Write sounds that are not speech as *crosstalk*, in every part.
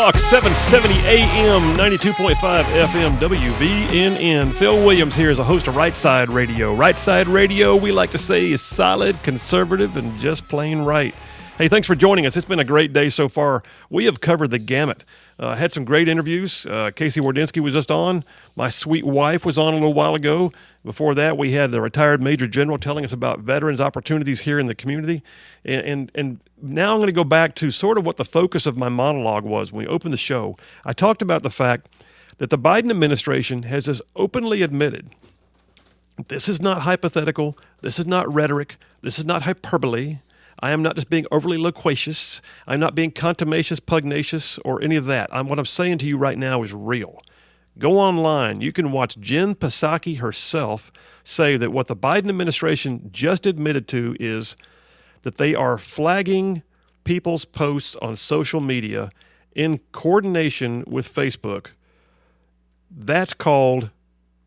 Talk 770 AM, 92.5 FM, WVNN. Phil Williams here is a host of Right Side Radio. Right Side Radio, we like to say, is solid, conservative, and just plain right. Hey, thanks for joining us. It's been a great day so far. We have covered the gamut. Uh, had some great interviews. Uh, Casey Wardynski was just on. My sweet wife was on a little while ago. Before that, we had a retired Major General telling us about veterans' opportunities here in the community. And, and, and now I'm going to go back to sort of what the focus of my monologue was when we opened the show. I talked about the fact that the Biden administration has just openly admitted this is not hypothetical, this is not rhetoric, this is not hyperbole. I am not just being overly loquacious. I'm not being contumacious, pugnacious, or any of that. I'm, what I'm saying to you right now is real. Go online. You can watch Jen Psaki herself say that what the Biden administration just admitted to is that they are flagging people's posts on social media in coordination with Facebook. That's called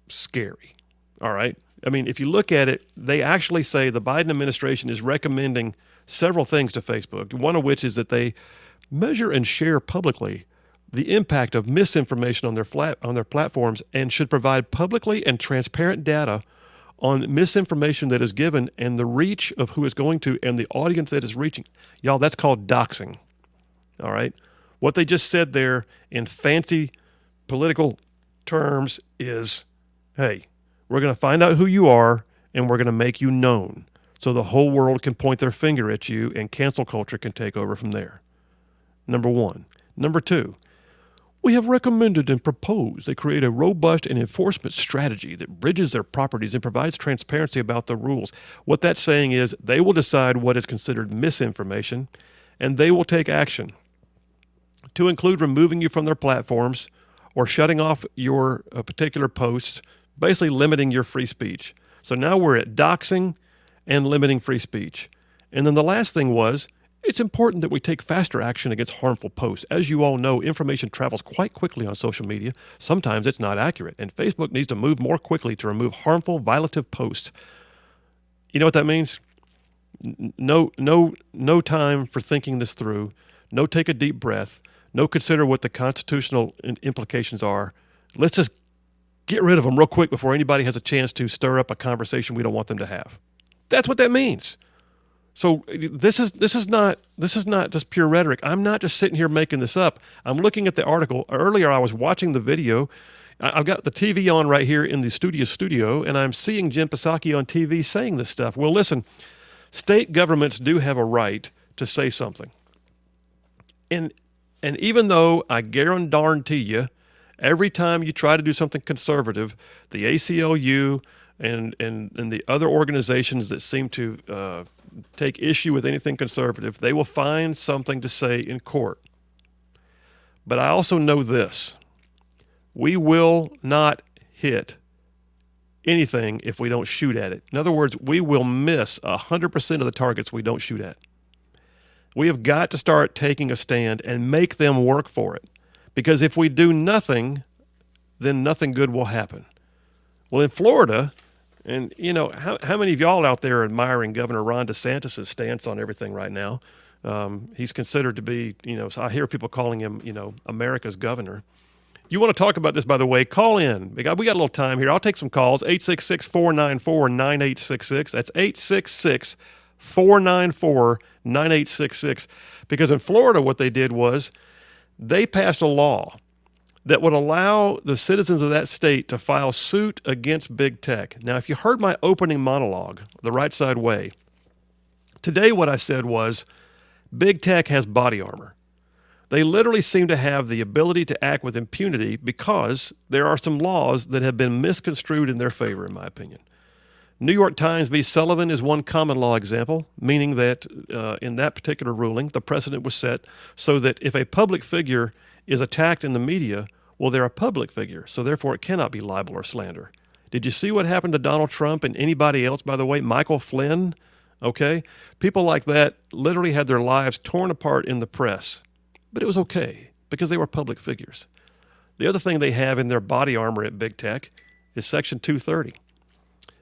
scary. All right. I mean, if you look at it, they actually say the Biden administration is recommending several things to Facebook, one of which is that they measure and share publicly the impact of misinformation on their flat on their platforms and should provide publicly and transparent data on misinformation that is given and the reach of who is going to and the audience that is reaching. Y'all, that's called doxing. All right? What they just said there in fancy political terms is hey, we're going to find out who you are and we're going to make you known so the whole world can point their finger at you and cancel culture can take over from there. Number one. Number two, we have recommended and proposed they create a robust and enforcement strategy that bridges their properties and provides transparency about the rules. What that's saying is they will decide what is considered misinformation and they will take action to include removing you from their platforms or shutting off your uh, particular posts, basically limiting your free speech. So now we're at doxing and limiting free speech. And then the last thing was it's important that we take faster action against harmful posts. As you all know, information travels quite quickly on social media. Sometimes it's not accurate, and Facebook needs to move more quickly to remove harmful, violative posts. You know what that means? No, no, no time for thinking this through. No, take a deep breath. No, consider what the constitutional implications are. Let's just get rid of them real quick before anybody has a chance to stir up a conversation we don't want them to have. That's what that means. So this is this is not this is not just pure rhetoric. I'm not just sitting here making this up. I'm looking at the article. Earlier I was watching the video. I've got the TV on right here in the studio studio, and I'm seeing Jen Psaki on TV saying this stuff. Well, listen, state governments do have a right to say something. And and even though I guarantee you, every time you try to do something conservative, the ACLU, and and and the other organizations that seem to uh, take issue with anything conservative, they will find something to say in court. But I also know this: we will not hit anything if we don't shoot at it. In other words, we will miss 100% of the targets we don't shoot at. We have got to start taking a stand and make them work for it. Because if we do nothing, then nothing good will happen. Well, in Florida, and you know, how how many of y'all out there are admiring Governor Ron DeSantis' stance on everything right now? Um, he's considered to be, you know, so I hear people calling him, you know, America's governor. You want to talk about this, by the way, call in. We got, we got a little time here. I'll take some calls. 866 494 9866. That's 866 494 9866. Because in Florida, what they did was they passed a law that would allow the citizens of that state to file suit against big tech. Now, if you heard my opening monologue, The Right Side Way, today what I said was big tech has body armor. They literally seem to have the ability to act with impunity because there are some laws that have been misconstrued in their favor, in my opinion. New York Times v. Sullivan is one common law example, meaning that uh, in that particular ruling, the precedent was set so that if a public figure is attacked in the media, well, they're a public figure, so therefore it cannot be libel or slander. Did you see what happened to Donald Trump and anybody else, by the way? Michael Flynn? Okay? People like that literally had their lives torn apart in the press, but it was okay because they were public figures. The other thing they have in their body armor at big tech is Section 230.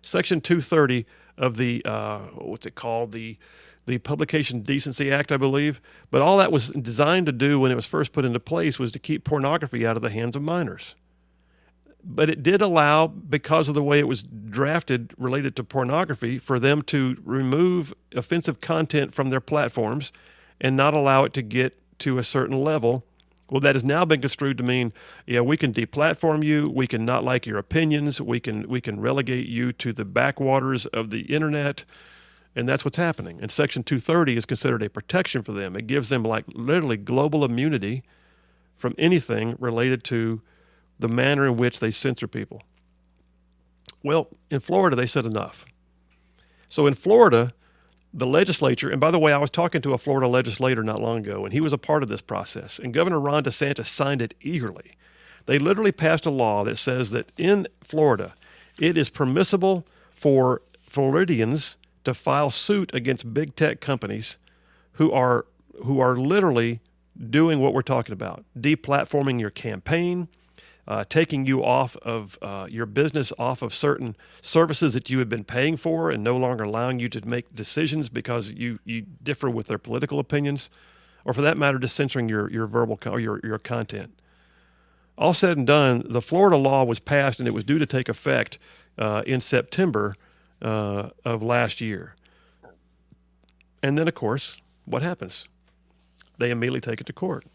Section 230 of the, uh, what's it called? The the Publication Decency Act, I believe. But all that was designed to do when it was first put into place was to keep pornography out of the hands of minors. But it did allow, because of the way it was drafted related to pornography, for them to remove offensive content from their platforms and not allow it to get to a certain level. Well, that has now been construed to mean, yeah, we can deplatform you, we can not like your opinions, we can we can relegate you to the backwaters of the internet, and that's what's happening. And Section 230 is considered a protection for them. It gives them like literally global immunity from anything related to the manner in which they censor people. Well, in Florida, they said enough. So in Florida, the legislature, and by the way, I was talking to a Florida legislator not long ago, and he was a part of this process, and Governor Ron DeSantis signed it eagerly. They literally passed a law that says that in Florida, it is permissible for Floridians to file suit against big tech companies who are who are literally doing what we're talking about, deplatforming your campaign, uh, taking you off of uh, your business, off of certain services that you have been paying for, and no longer allowing you to make decisions because you, you differ with their political opinions, or for that matter, just censoring your, your verbal co- or your, your content. All said and done, the Florida law was passed and it was due to take effect uh, in September uh, of last year. And then, of course, what happens? They immediately take it to court.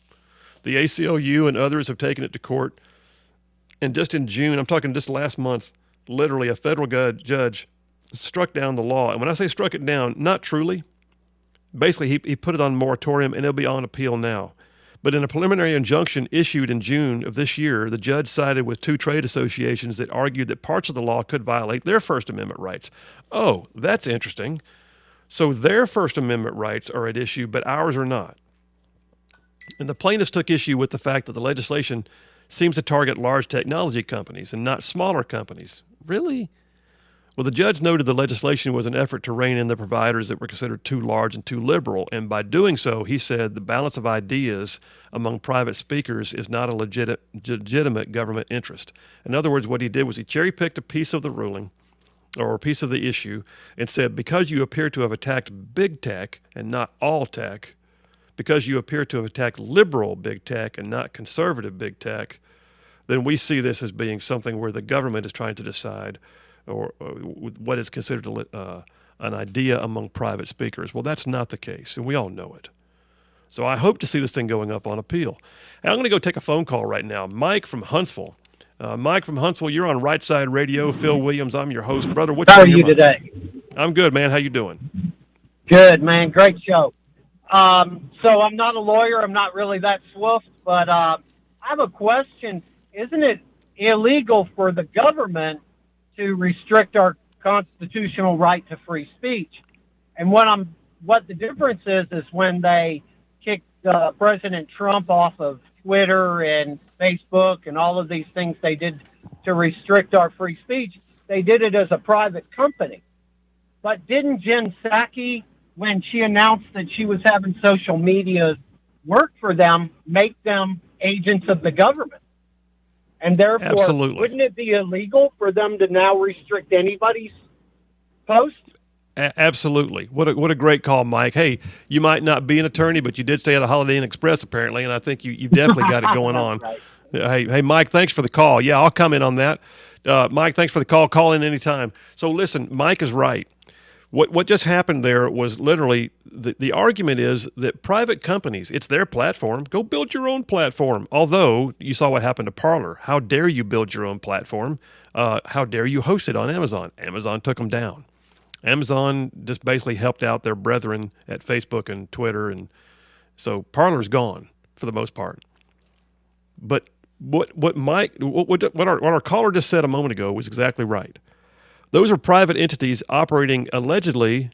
The ACLU and others have taken it to court and just in June, I'm talking just last month, literally a federal judge struck down the law. And when I say struck it down, not truly. Basically, he, he put it on moratorium and it'll be on appeal now. But in a preliminary injunction issued in June of this year, the judge sided with two trade associations that argued that parts of the law could violate their First Amendment rights. Oh, that's interesting. So their First Amendment rights are at issue, but ours are not. And the plaintiffs took issue with the fact that the legislation seems to target large technology companies and not smaller companies. Really? Well, the judge noted the legislation was an effort to rein in the providers that were considered too large and too liberal. And by doing so, he said the balance of ideas among private speakers is not a legit, legitimate government interest. In other words, what he did was he cherry picked a piece of the ruling or a piece of the issue and said, because you appear to have attacked big tech and not all tech, because you appear to have attacked liberal big tech and not conservative big tech, then we see this as being something where the government is trying to decide or, or what is considered a, uh, an idea among private speakers. Well, that's not the case, and we all know it. So I hope to see this thing going up on appeal. And I'm going to go take a phone call right now. Mike from Huntsville. Uh, Mike from Huntsville, you're on Right Side Radio. Phil Williams, I'm your host, brother. What's How are you today? I'm good, man. How you doing? Good, man. Great show. Um, so I'm not a lawyer. I'm not really that swift, but uh, I have a question. Isn't it illegal for the government to restrict our constitutional right to free speech? And what I'm what the difference is is when they kicked uh, President Trump off of Twitter and Facebook and all of these things they did to restrict our free speech, they did it as a private company. But didn't Jen Psaki when she announced that she was having social media work for them, make them agents of the government. And therefore, Absolutely. wouldn't it be illegal for them to now restrict anybody's post? A- absolutely. What a, what a great call, Mike. Hey, you might not be an attorney, but you did stay at a Holiday Inn Express apparently, and I think you you definitely got it going *laughs* on. right. Hey, hey, Mike, thanks for the call. Yeah, I'll comment on that. Uh, Mike, thanks for the call. Call in anytime. So listen, Mike is right. What what just happened there was literally the, the argument is that private companies, it's their platform. Go build your own platform. Although you saw what happened to Parler. How dare you build your own platform? Uh, how dare you host it on Amazon? Amazon took them down. Amazon just basically helped out their brethren at Facebook and Twitter, and so Parler's gone for the most part. But what what Mike what what our, what our caller just said a moment ago was exactly right. Those are private entities operating allegedly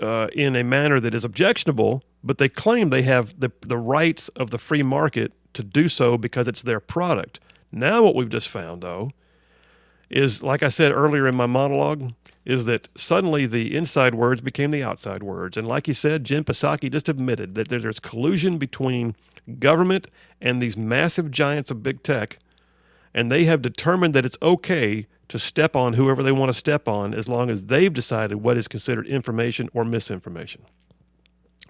uh, in a manner that is objectionable, but they claim they have the, the rights of the free market to do so because it's their product. Now, what we've just found, though, is like I said earlier in my monologue, is that suddenly the inside words became the outside words. And like you said, Jen Psaki just admitted that there's collusion between government and these massive giants of big tech, and they have determined that it's okay to step on whoever they want to step on as long as they've decided what is considered information or misinformation.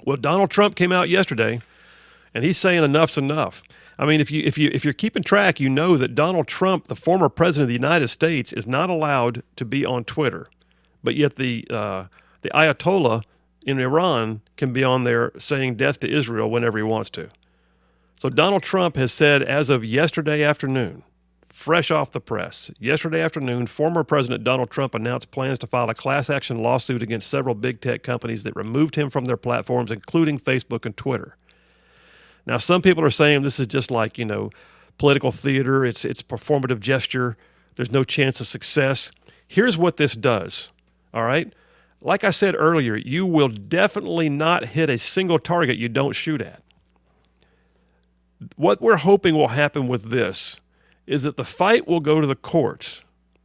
Well, Donald Trump came out yesterday, and he's saying enough's enough. I mean, if you if you if you're keeping track, you know that Donald Trump, the former president of the United States, is not allowed to be on Twitter, but yet the uh, the Ayatollah in Iran can be on there saying death to Israel whenever he wants to. So Donald Trump has said as of yesterday afternoon, fresh off the press, yesterday afternoon, former President Donald Trump announced plans to file a class action lawsuit against several big tech companies that removed him from their platforms, including Facebook and Twitter. Now, some people are saying this is just like, you know, political theater, it's, it's performative gesture, there's no chance of success. Here's what this does, all right? Like I said earlier, you will definitely not hit a single target you don't shoot at. What we're hoping will happen with this is that the fight will go to the courts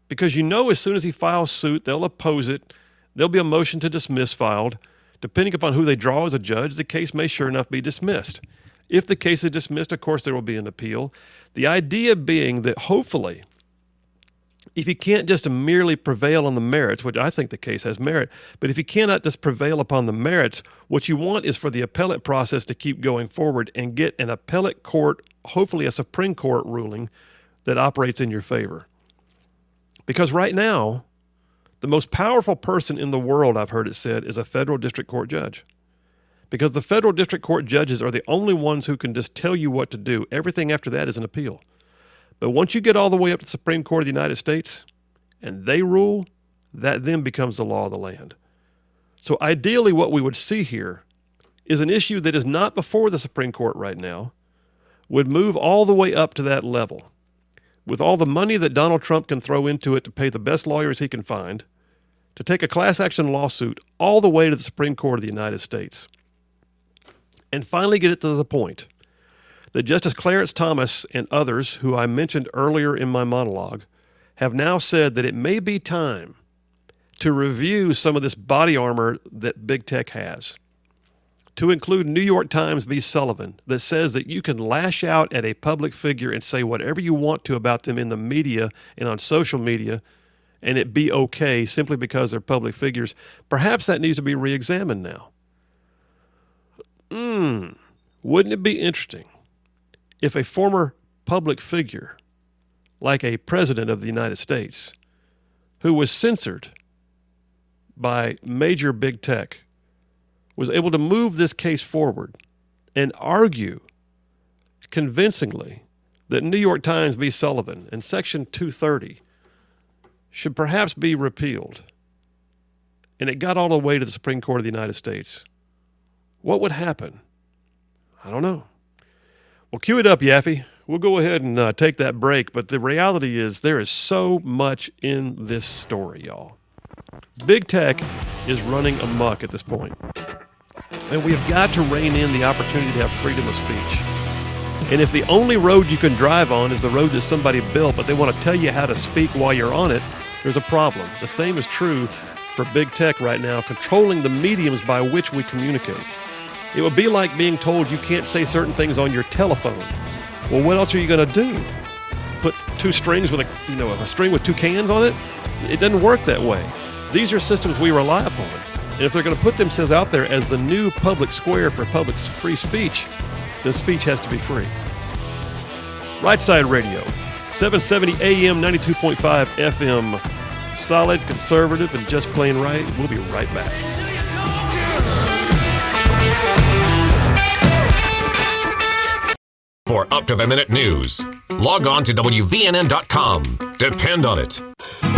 because you know as soon as he files suit, they'll oppose it. There'll be a motion to dismiss filed. Depending upon who they draw as a judge, the case may sure enough be dismissed. If the case is dismissed, of course, there will be an appeal. The idea being that hopefully, if you can't just merely prevail on the merits, which I think the case has merit, but if you cannot just prevail upon the merits, what you want is for the appellate process to keep going forward and get an appellate court, hopefully a Supreme Court ruling that operates in your favor. Because right now, the most powerful person in the world, I've heard it said, is a federal district court judge because the federal district court judges are the only ones who can just tell you what to do. Everything after that is an appeal. But once you get all the way up to the Supreme Court of the United States and they rule, that then becomes the law of the land. So ideally, what we would see here is an issue that is not before the Supreme Court right now, would move all the way up to that level. With all the money that Donald Trump can throw into it to pay the best lawyers he can find, to take a class action lawsuit all the way to the Supreme Court of the United States and finally get it to the point that Justice Clarence Thomas and others, who I mentioned earlier in my monologue, have now said that it may be time to review some of this body armor that big tech has. To include New York Times v. Sullivan, that says that you can lash out at a public figure and say whatever you want to about them in the media and on social media, and it be okay simply because they're public figures. Perhaps that needs to be re examined now. Hmm, wouldn't it be interesting if a former public figure, like a president of the United States, who was censored by major big tech, was able to move this case forward and argue convincingly that New York Times v. Sullivan and Section 230 should perhaps be repealed. And it got all the way to the Supreme Court of the United States what would happen? I don't know. Well, cue it up, Yaffee. We'll go ahead and uh, take that break, but the reality is there is so much in this story, y'all. Big tech is running amok at this point. And we have got to rein in the opportunity to have freedom of speech. And if the only road you can drive on is the road that somebody built, but they want to tell you how to speak while you're on it, there's a problem. The same is true for big tech right now, controlling the mediums by which we communicate. It would be like being told you can't say certain things on your telephone. Well, what else are you going to do? Put two strings with a, you know, a string with two cans on it? It doesn't work that way. These are systems we rely upon. And if they're going to put themselves out there as the new public square for public free speech, the speech has to be free. Right Side Radio, 770 AM, 92.5 FM. Solid, conservative, and just plain right. We'll be right back. For up to the minute news, log on to WVNN.com. Depend on it.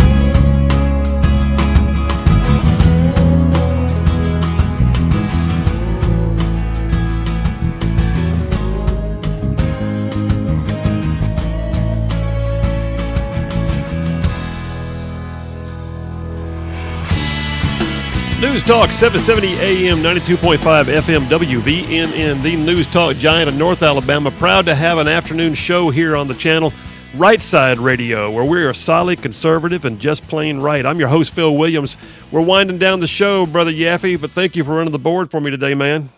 News Talk 770 AM 92.5 FM WVNN, the News Talk giant of North Alabama. Proud to have an afternoon show here on the channel, Right Side Radio, where we are solid, conservative, and just plain right. I'm your host, Phil Williams. We're winding down the show, Brother Yaffee, but thank you for running the board for me today, man.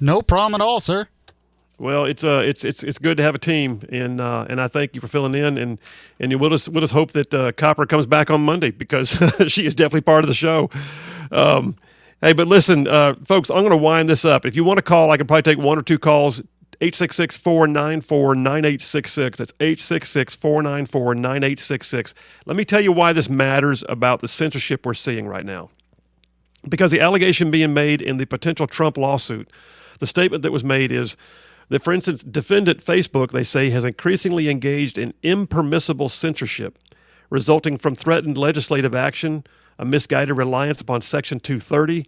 No problem at all, sir. Well, it's uh, it's it's it's good to have a team, and uh, and I thank you for filling in, and and we'll just we'll just hope that uh, Copper comes back on Monday because *laughs* she is definitely part of the show. Um, Hey, but listen, uh, folks, I'm going to wind this up. If you want to call, I can probably take one or two calls. 866 494 9866. That's 866 494 9866. Let me tell you why this matters about the censorship we're seeing right now. Because the allegation being made in the potential Trump lawsuit, the statement that was made is that, for instance, defendant Facebook, they say, has increasingly engaged in impermissible censorship resulting from threatened legislative action, a misguided reliance upon Section 230,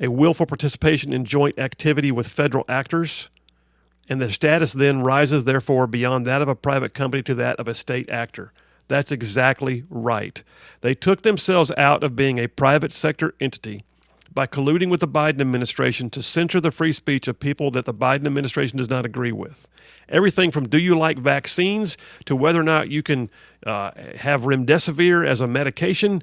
a willful participation in joint activity with federal actors, and their status then rises, therefore, beyond that of a private company to that of a state actor. That's exactly right. They took themselves out of being a private sector entity by colluding with the Biden administration to censor the free speech of people that the Biden administration does not agree with. Everything from do you like vaccines to whether or not you can uh, have remdesivir as a medication,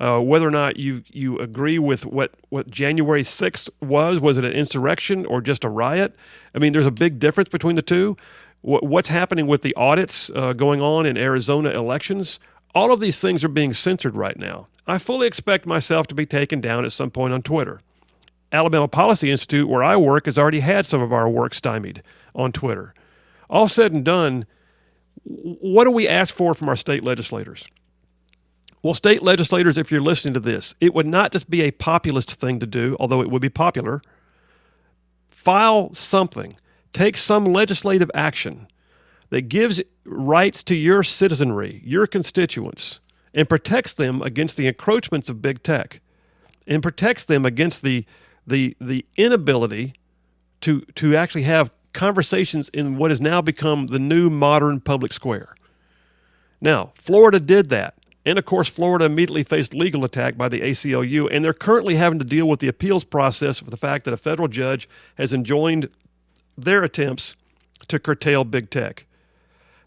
uh, whether or not you you agree with what what January 6th was. Was it an insurrection or just a riot? I mean, there's a big difference between the two. what's happening with the audits uh, going on in Arizona elections? All of these things are being censored right now. I fully expect myself to be taken down at some point on Twitter. Alabama Policy Institute, where I work, has already had some of our work stymied on Twitter. All said and done, what do we ask for from our state legislators? Well, state legislators, if you're listening to this, it would not just be a populist thing to do, although it would be popular. File something, take some legislative action that gives rights to your citizenry, your constituents, and protects them against the encroachments of big tech and protects them against the, the, the inability to, to actually have conversations in what has now become the new modern public square. Now, Florida did that. And of course, Florida immediately faced legal attack by the ACLU, and they're currently having to deal with the appeals process for the fact that a federal judge has enjoined their attempts to curtail big tech.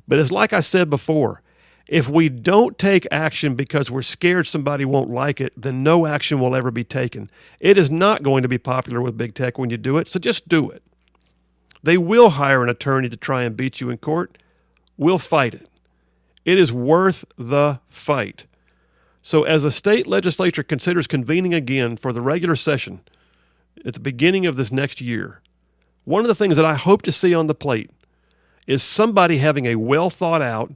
But it's like I said before if we don't take action because we're scared somebody won't like it, then no action will ever be taken. It is not going to be popular with big tech when you do it, so just do it. They will hire an attorney to try and beat you in court. We'll fight it. It is worth the fight. So, as the state legislature considers convening again for the regular session at the beginning of this next year, one of the things that I hope to see on the plate is somebody having a well thought out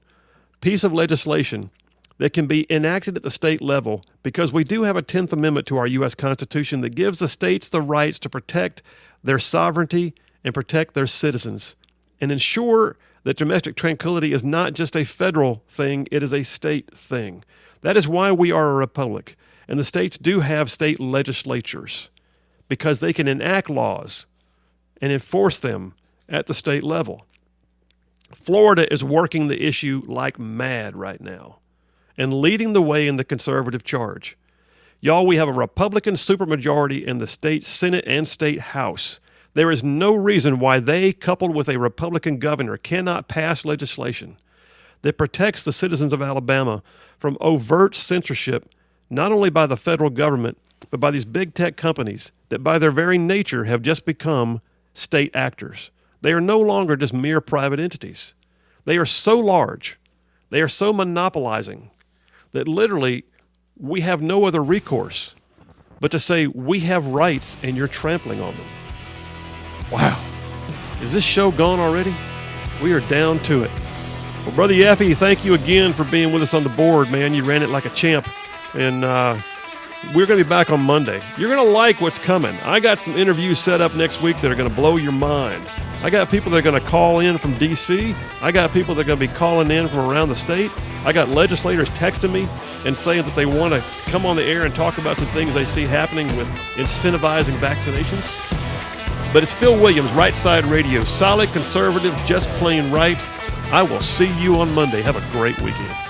piece of legislation that can be enacted at the state level because we do have a 10th Amendment to our U.S. Constitution that gives the states the rights to protect their sovereignty and protect their citizens and ensure that domestic tranquility is not just a federal thing, it is a state thing. That is why we are a republic. And the states do have state legislatures because they can enact laws and enforce them at the state level. Florida is working the issue like mad right now and leading the way in the conservative charge. Y'all, we have a Republican supermajority in the state Senate and state House. There is no reason why they, coupled with a Republican governor, cannot pass legislation that protects the citizens of Alabama from overt censorship, not only by the federal government, but by these big tech companies that, by their very nature, have just become state actors. They are no longer just mere private entities. They are so large, they are so monopolizing that literally we have no other recourse but to say we have rights and you're trampling on them. Wow. Is this show gone already? We are down to it. Well, Brother Yaffe, thank you again for being with us on the board, man. You ran it like a champ. And uh, we're going to be back on Monday. You're going to like what's coming. I got some interviews set up next week that are going to blow your mind. I got people that are going to call in from D.C., I got people that are going to be calling in from around the state. I got legislators texting me and saying that they want to come on the air and talk about some things they see happening with incentivizing vaccinations. But it's Phil Williams, Right Side Radio. Solid, conservative, just plain right. I will see you on Monday. Have a great weekend.